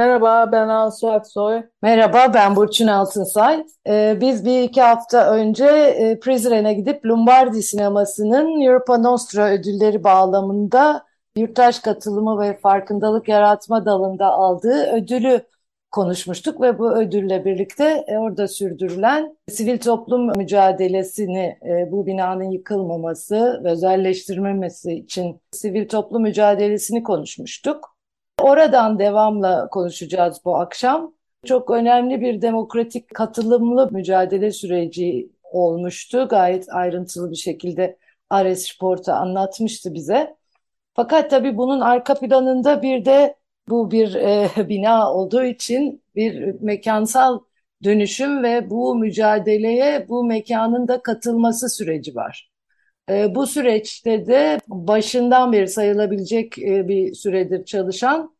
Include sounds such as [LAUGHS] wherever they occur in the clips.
Merhaba ben Asu Aksoy. Merhaba ben Burçin Altınsay. Ee, biz bir iki hafta önce e, Prizren'e gidip Lombardi sinemasının Europa Nostra ödülleri bağlamında yurttaş katılımı ve farkındalık yaratma dalında aldığı ödülü konuşmuştuk ve bu ödülle birlikte e, orada sürdürülen sivil toplum mücadelesini, e, bu binanın yıkılmaması ve özelleştirmemesi için sivil toplum mücadelesini konuşmuştuk. Oradan devamla konuşacağız bu akşam. Çok önemli bir demokratik katılımlı mücadele süreci olmuştu. Gayet ayrıntılı bir şekilde Ares Report'a anlatmıştı bize. Fakat tabii bunun arka planında bir de bu bir e, [LAUGHS] bina olduğu için bir mekansal dönüşüm ve bu mücadeleye bu mekanın da katılması süreci var. E, bu süreçte de başından beri sayılabilecek e, bir süredir çalışan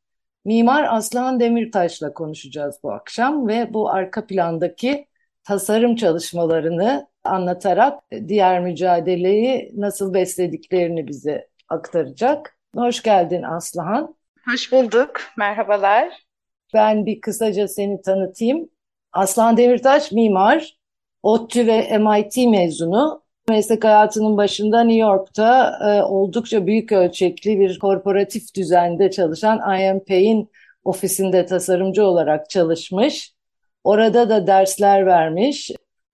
Mimar Aslan Demirtaş'la konuşacağız bu akşam ve bu arka plandaki tasarım çalışmalarını anlatarak diğer mücadeleyi nasıl beslediklerini bize aktaracak. Hoş geldin Aslıhan. Hoş bulduk. Merhabalar. Ben bir kısaca seni tanıtayım. Aslan Demirtaş mimar, ODTÜ ve MIT mezunu. Meslek hayatının başında New York'ta e, oldukça büyük ölçekli bir korporatif düzende çalışan IMP'in ofisinde tasarımcı olarak çalışmış. Orada da dersler vermiş.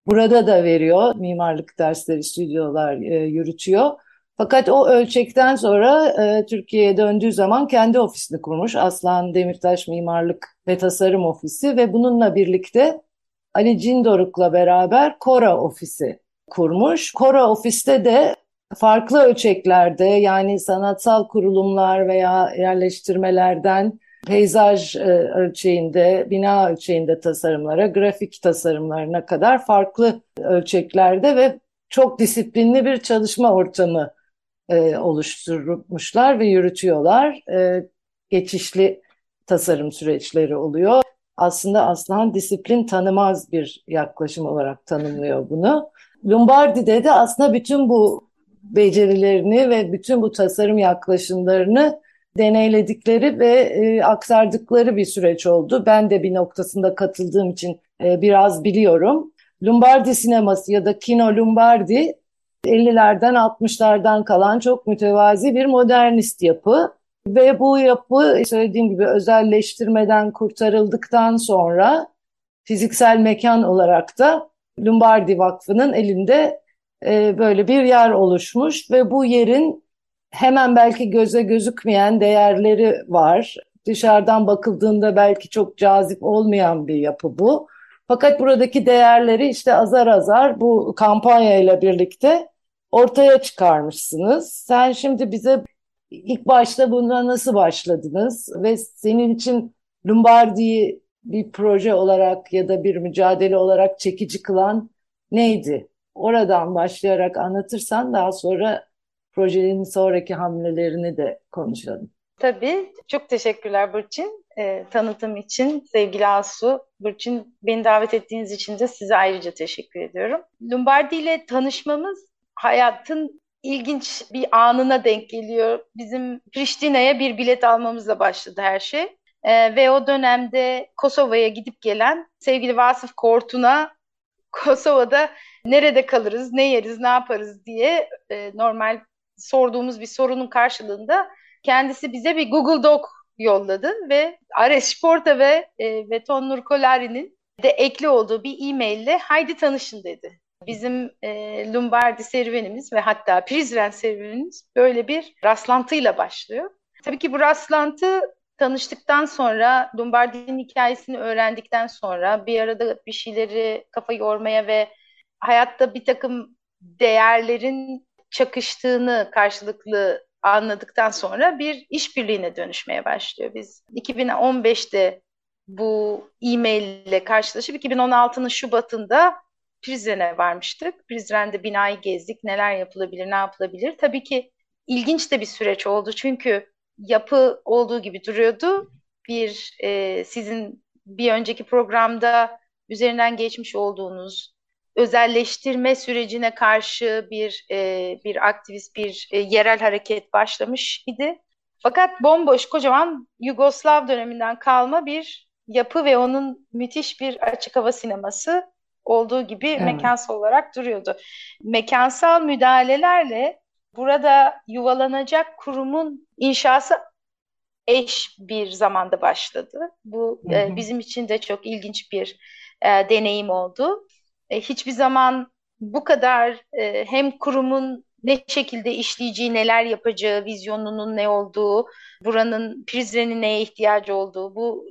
Burada da veriyor. Mimarlık dersleri, stüdyolar e, yürütüyor. Fakat o ölçekten sonra e, Türkiye'ye döndüğü zaman kendi ofisini kurmuş. Aslan Demirtaş Mimarlık ve Tasarım Ofisi ve bununla birlikte Ali Cindoruk'la beraber Kora Ofisi kurmuş. Kora ofiste de farklı ölçeklerde yani sanatsal kurulumlar veya yerleştirmelerden peyzaj e, ölçeğinde, bina ölçeğinde tasarımlara, grafik tasarımlarına kadar farklı ölçeklerde ve çok disiplinli bir çalışma ortamı e, oluşturmuşlar ve yürütüyorlar. E, geçişli tasarım süreçleri oluyor. Aslında Aslan disiplin tanımaz bir yaklaşım olarak tanımlıyor bunu. Lombardi'de de aslında bütün bu becerilerini ve bütün bu tasarım yaklaşımlarını deneyledikleri ve e, aktardıkları bir süreç oldu. Ben de bir noktasında katıldığım için e, biraz biliyorum. Lombardi sineması ya da Kino Lombardi 50'lerden 60'lardan kalan çok mütevazi bir modernist yapı. Ve bu yapı söylediğim gibi özelleştirmeden kurtarıldıktan sonra fiziksel mekan olarak da Lombardi Vakfı'nın elinde e, böyle bir yer oluşmuş ve bu yerin hemen belki göze gözükmeyen değerleri var. Dışarıdan bakıldığında belki çok cazip olmayan bir yapı bu. Fakat buradaki değerleri işte azar azar bu kampanya ile birlikte ortaya çıkarmışsınız. Sen şimdi bize ilk başta buna nasıl başladınız ve senin için Lombardi'yi bir proje olarak ya da bir mücadele olarak çekici kılan neydi? Oradan başlayarak anlatırsan daha sonra projenin sonraki hamlelerini de konuşalım. Tabii. Çok teşekkürler Burçin. E, tanıtım için sevgili Asu. Burçin beni davet ettiğiniz için de size ayrıca teşekkür ediyorum. Lombardi ile tanışmamız hayatın ilginç bir anına denk geliyor. Bizim Priştine'ye bir bilet almamızla başladı her şey. E, ve o dönemde Kosova'ya gidip gelen sevgili Vasıf Kortun'a Kosova'da nerede kalırız, ne yeriz, ne yaparız diye e, normal sorduğumuz bir sorunun karşılığında kendisi bize bir Google Doc yolladı ve Ares Sporta ve e, Beton Nurkolari'nin de ekli olduğu bir e-maille haydi tanışın dedi. Bizim e, Lombardi serüvenimiz ve hatta Prizren serüvenimiz böyle bir rastlantıyla başlıyor. Tabii ki bu rastlantı tanıştıktan sonra, Lombardi'nin hikayesini öğrendikten sonra bir arada bir şeyleri kafa yormaya ve hayatta bir takım değerlerin çakıştığını karşılıklı anladıktan sonra bir işbirliğine dönüşmeye başlıyor. Biz 2015'te bu e-mail ile karşılaşıp 2016'nın Şubat'ında Prizren'e varmıştık. Prizren'de binayı gezdik. Neler yapılabilir, ne yapılabilir? Tabii ki ilginç de bir süreç oldu. Çünkü yapı olduğu gibi duruyordu. Bir e, sizin bir önceki programda üzerinden geçmiş olduğunuz özelleştirme sürecine karşı bir e, bir aktivist bir e, yerel hareket başlamış idi. Fakat bomboş kocaman Yugoslav döneminden kalma bir yapı ve onun müthiş bir açık hava sineması olduğu gibi evet. mekansal olarak duruyordu. Mekansal müdahalelerle burada yuvalanacak kurumun inşası eş bir zamanda başladı. Bu hı hı. E, bizim için de çok ilginç bir e, deneyim oldu. E, hiçbir zaman bu kadar e, hem kurumun ne şekilde işleyeceği, neler yapacağı, vizyonunun ne olduğu, buranın Prizren'in neye ihtiyacı olduğu, bu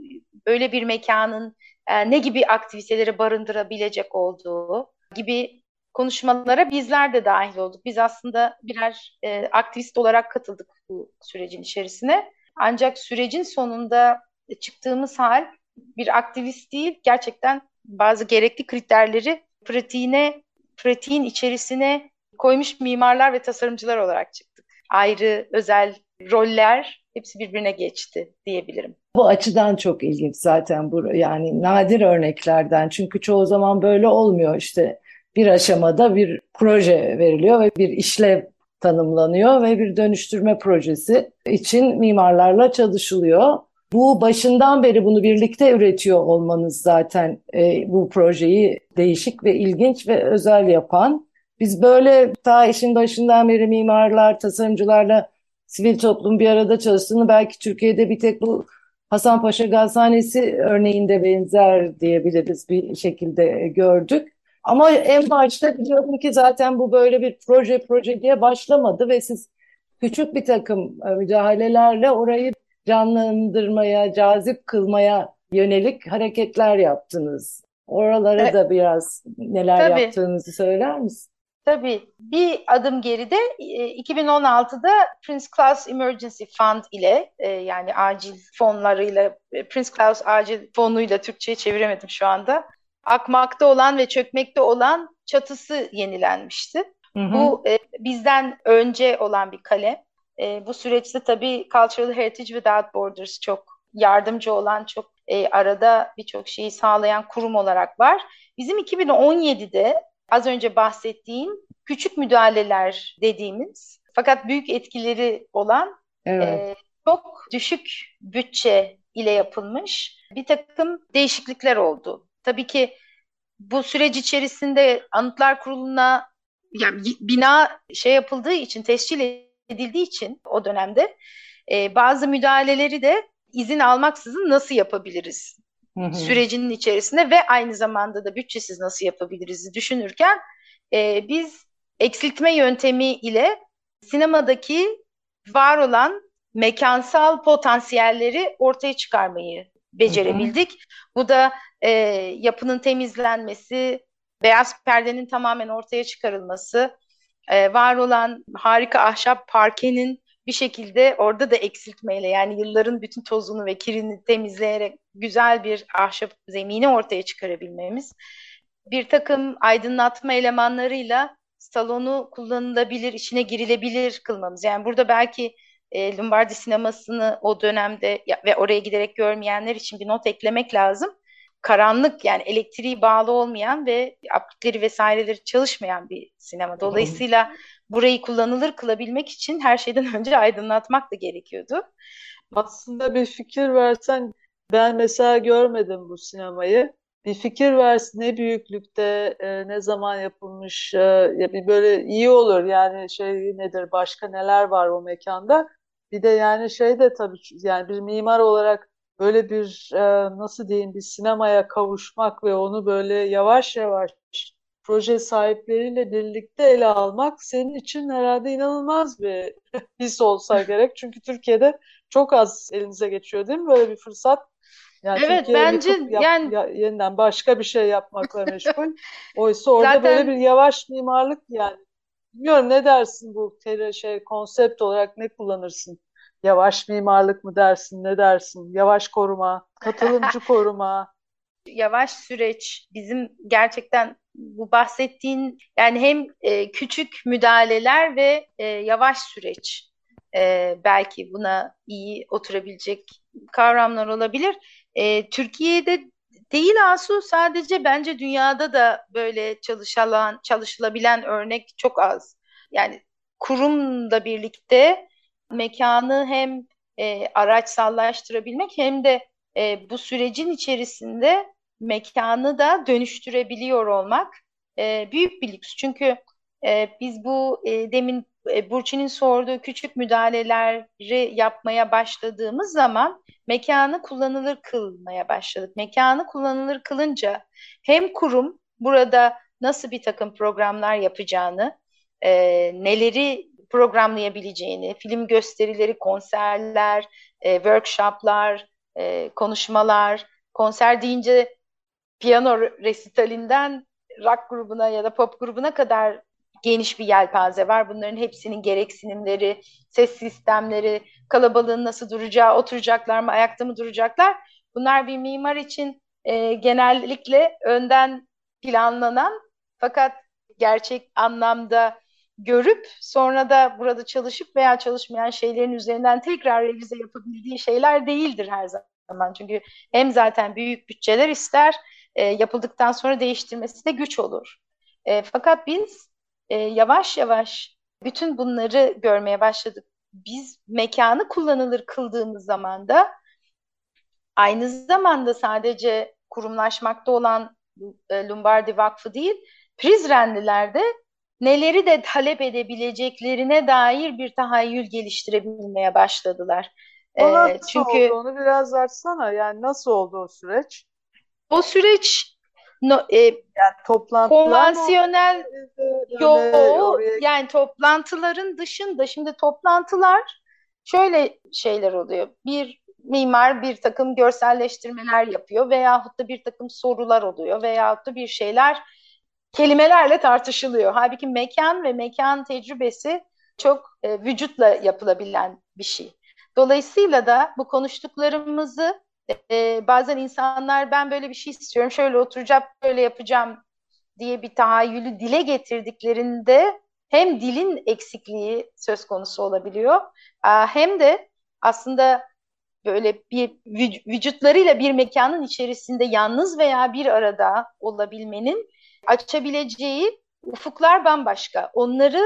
böyle bir mekanın e, ne gibi aktiviteleri barındırabilecek olduğu gibi konuşmalara bizler de dahil olduk. Biz aslında birer e, aktivist olarak katıldık bu sürecin içerisine. Ancak sürecin sonunda çıktığımız hal bir aktivist değil, gerçekten bazı gerekli kriterleri pratiğine, pratiğin içerisine koymuş mimarlar ve tasarımcılar olarak çıktık. Ayrı özel roller hepsi birbirine geçti diyebilirim. Bu açıdan çok ilginç zaten bu yani nadir örneklerden çünkü çoğu zaman böyle olmuyor işte bir aşamada bir proje veriliyor ve bir işlev tanımlanıyor ve bir dönüştürme projesi için mimarlarla çalışılıyor. Bu başından beri bunu birlikte üretiyor olmanız zaten e, bu projeyi değişik ve ilginç ve özel yapan. Biz böyle ta işin başından beri mimarlar, tasarımcılarla sivil toplum bir arada çalıştığını belki Türkiye'de bir tek bu Hasanpaşa Gazhanesi örneğinde benzer diyebiliriz bir şekilde gördük. Ama en başta biliyorum ki zaten bu böyle bir proje proje diye başlamadı ve siz küçük bir takım e, müdahalelerle orayı canlandırmaya, cazip kılmaya yönelik hareketler yaptınız. Oralara evet. da biraz neler Tabii. yaptığınızı söyler misin? Tabii. Bir adım geride 2016'da e, Prince Claus Emergency Fund ile e, yani acil fonlarıyla Prince Claus acil fonuyla Türkçe'ye çeviremedim şu anda akmakta olan ve çökmekte olan çatısı yenilenmişti. Hı hı. Bu e, bizden önce olan bir kale. E, bu süreçte tabii Cultural Heritage Without Borders çok yardımcı olan, çok e, arada birçok şeyi sağlayan kurum olarak var. Bizim 2017'de az önce bahsettiğim küçük müdahaleler dediğimiz fakat büyük etkileri olan evet. e, çok düşük bütçe ile yapılmış bir takım değişiklikler oldu. Tabii ki bu süreç içerisinde Anıtlar Kurulu'na yani bina şey yapıldığı için, tescil edildiği için o dönemde e, bazı müdahaleleri de izin almaksızın nasıl yapabiliriz hı hı. sürecinin içerisinde ve aynı zamanda da bütçesiz nasıl yapabiliriz düşünürken e, biz eksiltme yöntemi ile sinemadaki var olan mekansal potansiyelleri ortaya çıkarmayı becerebildik. Hı hı. Bu da e, yapının temizlenmesi, beyaz perdenin tamamen ortaya çıkarılması, e, var olan harika ahşap parkenin bir şekilde orada da eksiltmeyle yani yılların bütün tozunu ve kirini temizleyerek güzel bir ahşap zemini ortaya çıkarabilmemiz. Bir takım aydınlatma elemanlarıyla salonu kullanılabilir, içine girilebilir kılmamız. Yani burada belki e, Lombardi sinemasını o dönemde ve oraya giderek görmeyenler için bir not eklemek lazım. Karanlık yani elektriği bağlı olmayan ve aplikleri vesaireleri çalışmayan bir sinema. Dolayısıyla burayı kullanılır kılabilmek için her şeyden [LAUGHS] önce aydınlatmak da gerekiyordu. Aslında bir fikir versen ben mesela görmedim bu sinemayı. Bir fikir versin ne büyüklükte, e, ne zaman yapılmış, e, ya bir böyle iyi olur yani şey nedir, başka neler var o mekanda. Bir de yani şey de tabii yani bir mimar olarak böyle bir e, nasıl diyeyim bir sinemaya kavuşmak ve onu böyle yavaş yavaş proje sahipleriyle birlikte ele almak senin için herhalde inanılmaz bir [LAUGHS] his olsa [LAUGHS] gerek. Çünkü Türkiye'de çok az elinize geçiyor değil mi böyle bir fırsat? Yani evet bence yap, yani ya, yeniden başka bir şey yapmakla meşgul. [LAUGHS] Oysa orada Zaten... böyle bir yavaş mimarlık yani Bilmiyorum ne dersin bu şey konsept olarak ne kullanırsın? Yavaş mimarlık mı dersin, ne dersin? Yavaş koruma, katılımcı [LAUGHS] koruma. yavaş süreç bizim gerçekten bu bahsettiğin yani hem e, küçük müdahaleler ve e, yavaş süreç e, belki buna iyi oturabilecek kavramlar olabilir. E, Türkiye'de değil Asu sadece bence dünyada da böyle çalışılan çalışılabilen örnek çok az. Yani kurumla birlikte mekanı hem e, araçsallaştırabilmek hem de e, bu sürecin içerisinde mekanı da dönüştürebiliyor olmak e, büyük bir lüks. Çünkü e, biz bu e, demin e, Burçin'in sorduğu küçük müdahaleleri yapmaya başladığımız zaman mekanı kullanılır kılmaya başladık. Mekanı kullanılır kılınca hem kurum burada nasıl bir takım programlar yapacağını, e, neleri programlayabileceğini, film gösterileri, konserler, e, workshoplar, e, konuşmalar, konser deyince piyano resitalinden rock grubuna ya da pop grubuna kadar geniş bir yelpaze var. Bunların hepsinin gereksinimleri, ses sistemleri, kalabalığın nasıl duracağı, oturacaklar mı, ayakta mı duracaklar? Bunlar bir mimar için e, genellikle önden planlanan fakat gerçek anlamda görüp sonra da burada çalışıp veya çalışmayan şeylerin üzerinden tekrar revize yapabildiği şeyler değildir her zaman. Çünkü hem zaten büyük bütçeler ister, e, yapıldıktan sonra değiştirmesi de güç olur. E, fakat biz e, yavaş yavaş bütün bunları görmeye başladık. Biz mekanı kullanılır kıldığımız zaman da aynı zamanda sadece kurumlaşmakta olan e, Lombardi Vakfı değil, Prizrenliler de neleri de talep edebileceklerine dair bir tahayyül geliştirebilmeye başladılar. O nasıl çünkü oldu? Onu biraz açsana. Yani nasıl oldu o süreç? O süreç no, e, yani konvansiyonel yo yani toplantıların dışında şimdi toplantılar şöyle şeyler oluyor. Bir mimar bir takım görselleştirmeler yapıyor veyahut da bir takım sorular oluyor veyahut da bir şeyler kelimelerle tartışılıyor. Halbuki mekan ve mekan tecrübesi çok e, vücutla yapılabilen bir şey. Dolayısıyla da bu konuştuklarımızı e, bazen insanlar ben böyle bir şey istiyorum, şöyle oturacağım, böyle yapacağım diye bir tahayyülü dile getirdiklerinde hem dilin eksikliği söz konusu olabiliyor hem de aslında böyle bir vücutlarıyla bir mekanın içerisinde yalnız veya bir arada olabilmenin açabileceği ufuklar bambaşka. Onları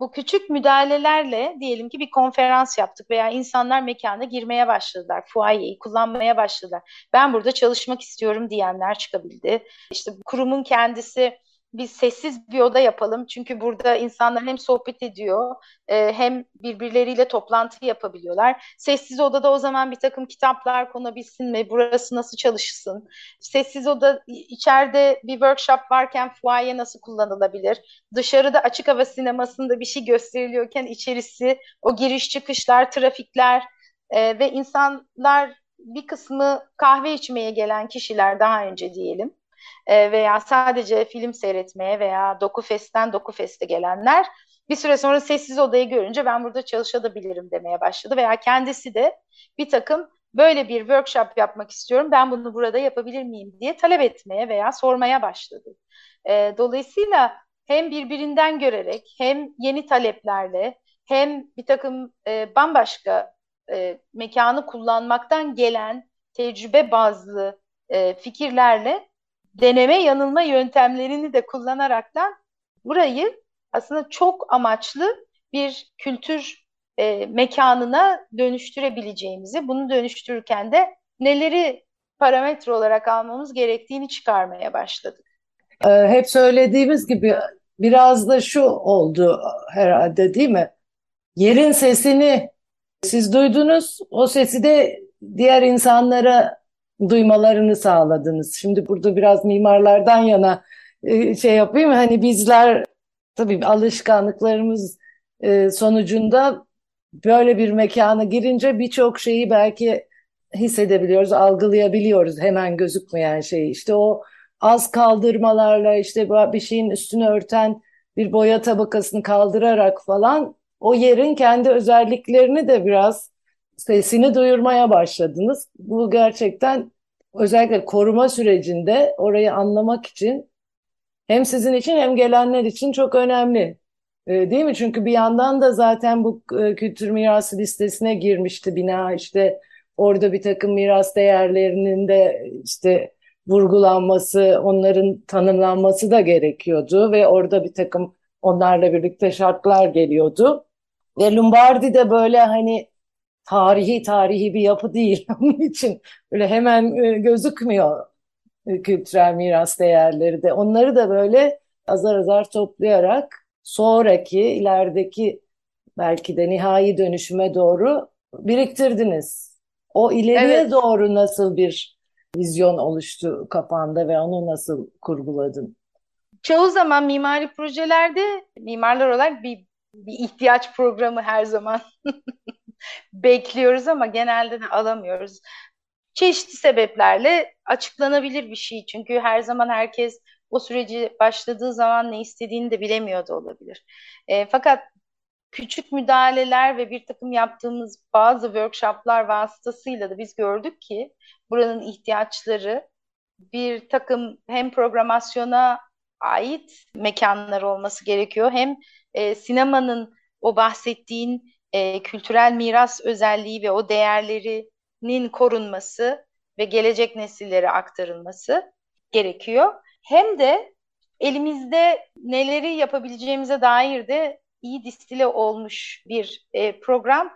bu küçük müdahalelerle diyelim ki bir konferans yaptık veya insanlar mekana girmeye başladılar. Fuayeyi kullanmaya başladılar. Ben burada çalışmak istiyorum diyenler çıkabildi. İşte kurumun kendisi biz sessiz bir oda yapalım. Çünkü burada insanlar hem sohbet ediyor e, hem birbirleriyle toplantı yapabiliyorlar. Sessiz odada o zaman bir takım kitaplar konabilsin mi? Burası nasıl çalışsın? Sessiz oda içeride bir workshop varken fuaye nasıl kullanılabilir? Dışarıda açık hava sinemasında bir şey gösteriliyorken içerisi o giriş çıkışlar, trafikler e, ve insanlar bir kısmı kahve içmeye gelen kişiler daha önce diyelim e, veya sadece film seyretmeye veya Dokufest'ten Dokufest'e gelenler bir süre sonra sessiz odayı görünce ben burada çalışabilirim demeye başladı veya kendisi de bir takım böyle bir workshop yapmak istiyorum ben bunu burada yapabilir miyim diye talep etmeye veya sormaya başladı. E, dolayısıyla hem birbirinden görerek hem yeni taleplerle hem bir takım e, bambaşka e, mekanı kullanmaktan gelen tecrübe bazlı e, fikirlerle deneme yanılma yöntemlerini de kullanaraktan burayı aslında çok amaçlı bir kültür e, mekanına dönüştürebileceğimizi, bunu dönüştürürken de neleri parametre olarak almamız gerektiğini çıkarmaya başladık. Ee, hep söylediğimiz gibi biraz da şu oldu herhalde değil mi? Yerin sesini siz duydunuz, o sesi de diğer insanlara duymalarını sağladınız. Şimdi burada biraz mimarlardan yana e, şey yapayım. Hani bizler tabii alışkanlıklarımız e, sonucunda böyle bir mekana girince birçok şeyi belki hissedebiliyoruz, algılayabiliyoruz hemen gözükmeyen şeyi. İşte o az kaldırmalarla işte bir şeyin üstünü örten bir boya tabakasını kaldırarak falan o yerin kendi özelliklerini de biraz sesini duyurmaya başladınız. Bu gerçekten özellikle koruma sürecinde orayı anlamak için hem sizin için hem gelenler için çok önemli. E, değil mi? Çünkü bir yandan da zaten bu e, kültür mirası listesine girmişti bina işte orada bir takım miras değerlerinin de işte vurgulanması, onların tanımlanması da gerekiyordu ve orada bir takım onlarla birlikte şartlar geliyordu. Ve Lombardi de böyle hani tarihi tarihi bir yapı değil. [LAUGHS] Onun için böyle hemen e, gözükmüyor e, kültürel miras değerleri de. Onları da böyle azar azar toplayarak sonraki ilerideki belki de nihai dönüşüme doğru biriktirdiniz. O ileriye evet. doğru nasıl bir vizyon oluştu kafanda ve onu nasıl kurguladın? Çoğu zaman mimari projelerde mimarlar olarak bir, bir ihtiyaç programı her zaman [LAUGHS] bekliyoruz ama genelde de alamıyoruz. Çeşitli sebeplerle açıklanabilir bir şey. Çünkü her zaman herkes o süreci başladığı zaman ne istediğini de bilemiyor da olabilir. E, fakat küçük müdahaleler ve bir takım yaptığımız bazı workshoplar vasıtasıyla da biz gördük ki buranın ihtiyaçları bir takım hem programasyona ait mekanlar olması gerekiyor hem e, sinemanın o bahsettiğin e, kültürel miras özelliği ve o değerlerinin korunması ve gelecek nesillere aktarılması gerekiyor. Hem de elimizde neleri yapabileceğimize dair de iyi distile olmuş bir e, program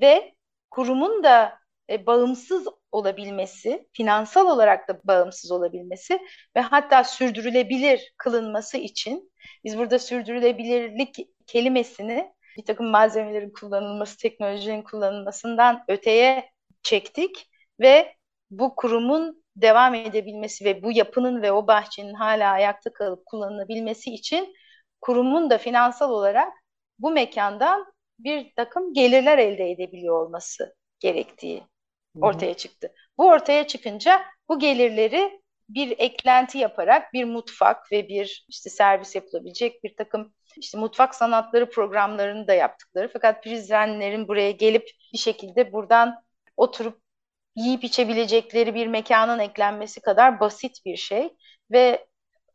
ve kurumun da e, bağımsız olabilmesi, finansal olarak da bağımsız olabilmesi ve hatta sürdürülebilir kılınması için biz burada sürdürülebilirlik kelimesini bir takım malzemelerin kullanılması, teknolojinin kullanılmasından öteye çektik ve bu kurumun devam edebilmesi ve bu yapının ve o bahçenin hala ayakta kalıp kullanılabilmesi için kurumun da finansal olarak bu mekandan bir takım gelirler elde edebiliyor olması gerektiği ortaya çıktı. Bu ortaya çıkınca bu gelirleri bir eklenti yaparak bir mutfak ve bir işte servis yapılabilecek bir takım işte mutfak sanatları programlarını da yaptıkları fakat prizrenlerin buraya gelip bir şekilde buradan oturup yiyip içebilecekleri bir mekanın eklenmesi kadar basit bir şey ve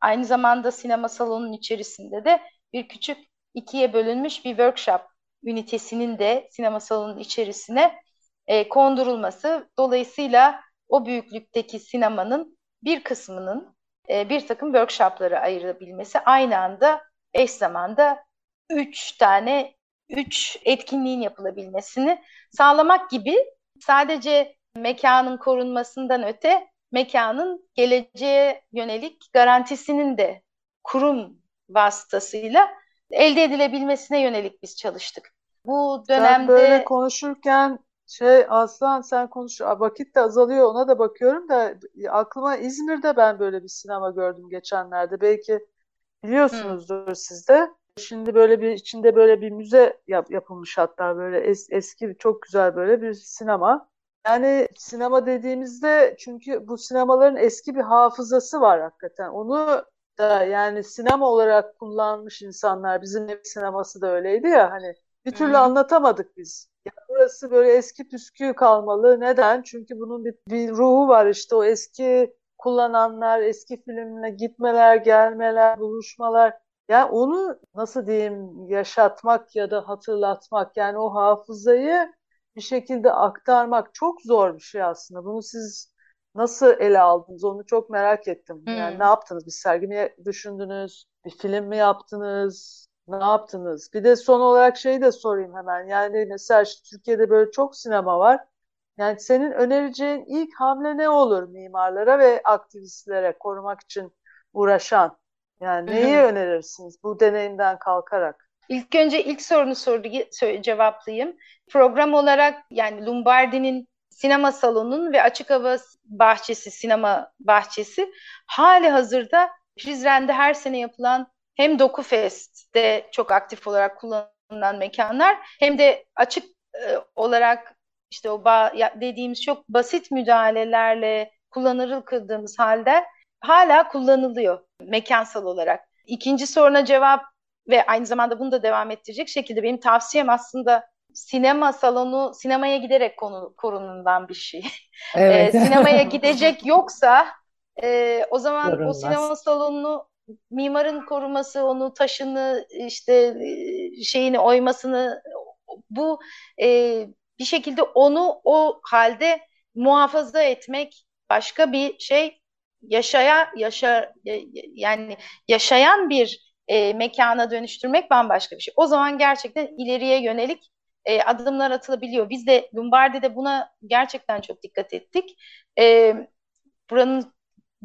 aynı zamanda sinema salonunun içerisinde de bir küçük ikiye bölünmüş bir workshop ünitesinin de sinema salonunun içerisine e, kondurulması. Dolayısıyla o büyüklükteki sinemanın bir kısmının e, bir takım workshoplara ayrılabilmesi aynı anda eş zamanda üç tane üç etkinliğin yapılabilmesini sağlamak gibi sadece mekanın korunmasından öte mekanın geleceğe yönelik garantisinin de kurum vasıtasıyla elde edilebilmesine yönelik biz çalıştık. Bu dönemde sen böyle konuşurken şey Aslan sen konuş vakit de azalıyor ona da bakıyorum da aklıma İzmir'de ben böyle bir sinema gördüm geçenlerde. Belki biliyorsunuzdur hmm. siz de. Şimdi böyle bir içinde böyle bir müze yap, yapılmış hatta böyle es, eski çok güzel böyle bir sinema. Yani sinema dediğimizde çünkü bu sinemaların eski bir hafızası var hakikaten. Onu da yani sinema olarak kullanmış insanlar bizim ev sineması da öyleydi ya hani bir türlü hmm. anlatamadık biz. Ya burası böyle eski püskü kalmalı. Neden? Çünkü bunun bir, bir ruhu var işte o eski kullananlar, eski filmle gitmeler, gelmeler, buluşmalar. Yani onu nasıl diyeyim yaşatmak ya da hatırlatmak yani o hafızayı bir şekilde aktarmak çok zor bir şey aslında. Bunu siz nasıl ele aldınız onu çok merak ettim. Yani hmm. ne yaptınız? Bir sergi mi düşündünüz? Bir film mi yaptınız? Ne yaptınız? Bir de son olarak şeyi de sorayım hemen. Yani mesela işte Türkiye'de böyle çok sinema var. Yani senin önereceğin ilk hamle ne olur mimarlara ve aktivistlere korumak için uğraşan? Yani neyi Hı-hı. önerirsiniz bu deneyimden kalkarak? İlk önce ilk sorunu soruyu cevaplayayım. Program olarak yani Lombardi'nin sinema salonunun ve açık hava bahçesi, sinema bahçesi hali hazırda Prizren'de her sene yapılan hem Doku Fest'te çok aktif olarak kullanılan mekanlar hem de açık e, olarak işte o dediğimiz çok basit müdahalelerle kullanılır kıldığımız halde hala kullanılıyor mekansal olarak. İkinci soruna cevap ve aynı zamanda bunu da devam ettirecek şekilde benim tavsiyem aslında sinema salonu sinemaya giderek konu, korunulan bir şey. [LAUGHS] Evet. E, sinemaya [LAUGHS] gidecek yoksa e, o zaman Korunmaz. o sinema salonunu mimarın koruması, onu taşını işte e, şeyini oymasını bu e, bir şekilde onu o halde muhafaza etmek başka bir şey yaşaya yaşa yani yaşayan bir e, mekana dönüştürmek bambaşka bir şey. O zaman gerçekten ileriye yönelik e, adımlar atılabiliyor. Biz de Lombardi'de buna gerçekten çok dikkat ettik. E, buranın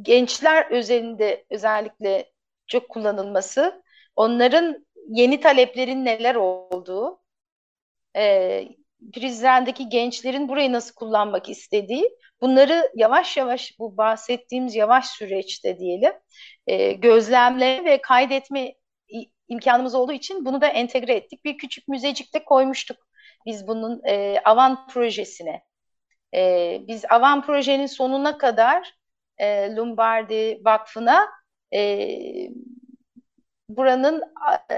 gençler özelinde özellikle çok kullanılması, onların yeni taleplerin neler olduğu, e, Prizren'deki gençlerin burayı nasıl kullanmak istediği, bunları yavaş yavaş bu bahsettiğimiz yavaş süreçte diyelim e, gözlemle ve kaydetme imkanımız olduğu için bunu da entegre ettik. Bir küçük müzecikte koymuştuk biz bunun e, Avan projesine. E, biz Avan projenin sonuna kadar e, Lombardi Vakfı'na e, buranın e,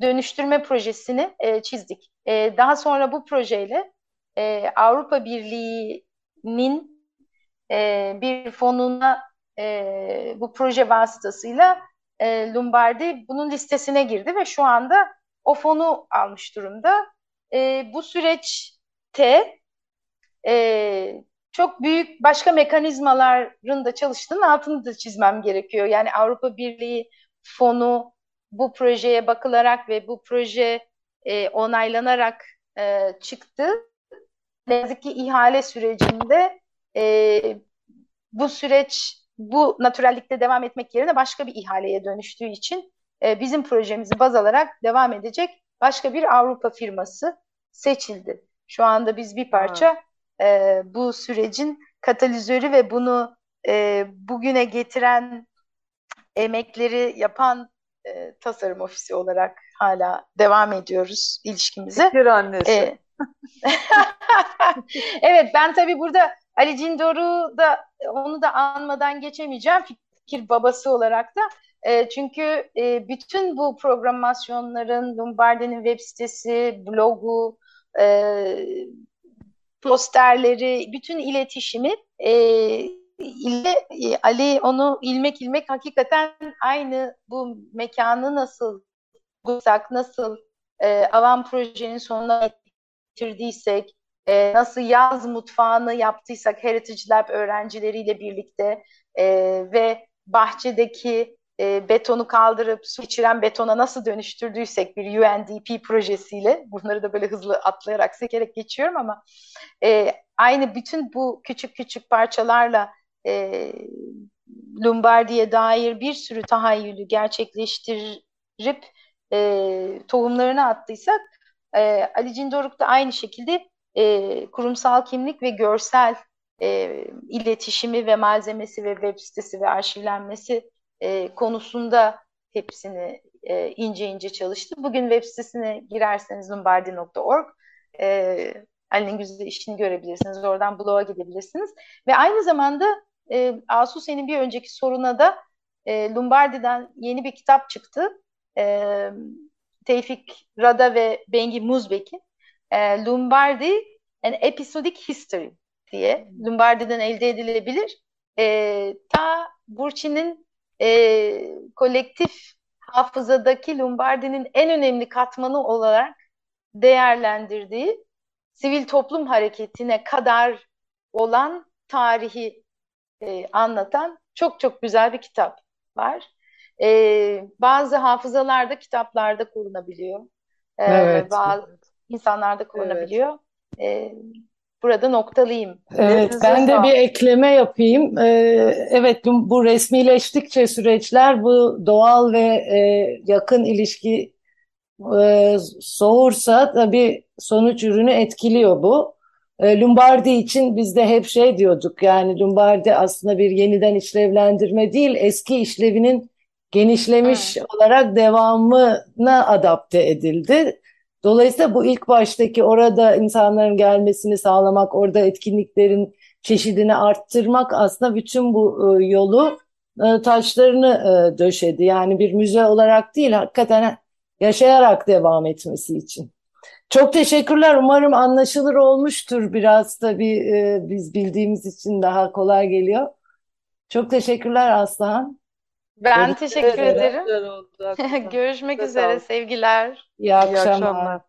dönüştürme projesini e, çizdik. E, daha sonra bu projeyle e, Avrupa Birliği'nin e, bir fonuna e, bu proje vasıtasıyla e, Lombardi bunun listesine girdi ve şu anda o fonu almış durumda. E, bu süreçte e, çok büyük başka mekanizmaların da çalıştığının altını da çizmem gerekiyor. Yani Avrupa Birliği fonu bu projeye bakılarak ve bu proje e, onaylanarak e, çıktı. Ne yazık ki ihale sürecinde e, bu süreç bu naturallikte devam etmek yerine başka bir ihaleye dönüştüğü için e, bizim projemizi baz alarak devam edecek başka bir Avrupa firması seçildi. Şu anda biz bir parça e, bu sürecin katalizörü ve bunu e, bugüne getiren emekleri yapan e, tasarım ofisi olarak hala devam ediyoruz ilişkimize. Fikir annesi. E, [LAUGHS] evet ben tabii burada Ali Cindor'u da onu da anmadan geçemeyeceğim fikir babası olarak da. E, çünkü e, bütün bu programasyonların, Lombardi'nin web sitesi, blogu, e, posterleri, bütün iletişimi e, ile e, Ali onu ilmek ilmek hakikaten aynı bu mekanı nasıl bulsak, nasıl e, Avam projenin sonuna getirdiysek, e, nasıl yaz mutfağını yaptıysak Heritage Lab öğrencileriyle birlikte e, ve bahçedeki e, betonu kaldırıp su içiren betona nasıl dönüştürdüysek bir UNDP projesiyle bunları da böyle hızlı atlayarak sekerek geçiyorum ama e, aynı bütün bu küçük küçük parçalarla e, Lombardi'ye dair bir sürü tahayyülü gerçekleştirip e, tohumlarını attıysak e, Ali Cindoruk da aynı şekilde e, kurumsal kimlik ve görsel e, iletişimi ve malzemesi ve web sitesi ve arşivlenmesi e, konusunda hepsini e, ince ince çalıştı. Bugün web sitesine girerseniz lombardi.org e, Ali'nin güzel işini görebilirsiniz. Oradan bloğa gidebilirsiniz. Ve aynı zamanda e, Asu senin bir önceki soruna da e, Lombardi'den yeni bir kitap çıktı. E, Tevfik Rada ve Bengi Muzbek'in e, Lombardi An Episodic History diye Lombardi'den elde edilebilir. E, ta Burçin'in e, kolektif hafızadaki Lombardi'nin en önemli katmanı olarak değerlendirdiği sivil toplum hareketine kadar olan tarihi e, anlatan çok çok güzel bir kitap var. E, bazı hafızalarda kitaplarda korunabiliyor. E, evet. Bazı insanlarda korunabiliyor. Evet. E, burada noktalıyım. Evet, ben de bir ekleme yapayım. Ee, evet, bu resmileştikçe süreçler bu doğal ve e, yakın ilişki e, soğursa tabii sonuç ürünü etkiliyor bu. E, Lombardi için biz de hep şey diyorduk yani Lombardi aslında bir yeniden işlevlendirme değil eski işlevinin genişlemiş hmm. olarak devamına adapte edildi. Dolayısıyla bu ilk baştaki orada insanların gelmesini sağlamak, orada etkinliklerin çeşidini arttırmak aslında bütün bu e, yolu e, taşlarını e, döşedi. Yani bir müze olarak değil, hakikaten yaşayarak devam etmesi için. Çok teşekkürler. Umarım anlaşılır olmuştur biraz tabii biz bildiğimiz için daha kolay geliyor. Çok teşekkürler Aslıhan. Ben teşekkür ederim. [LAUGHS] Görüşmek üzere sevgiler. İyi akşamlar. Akşamlar.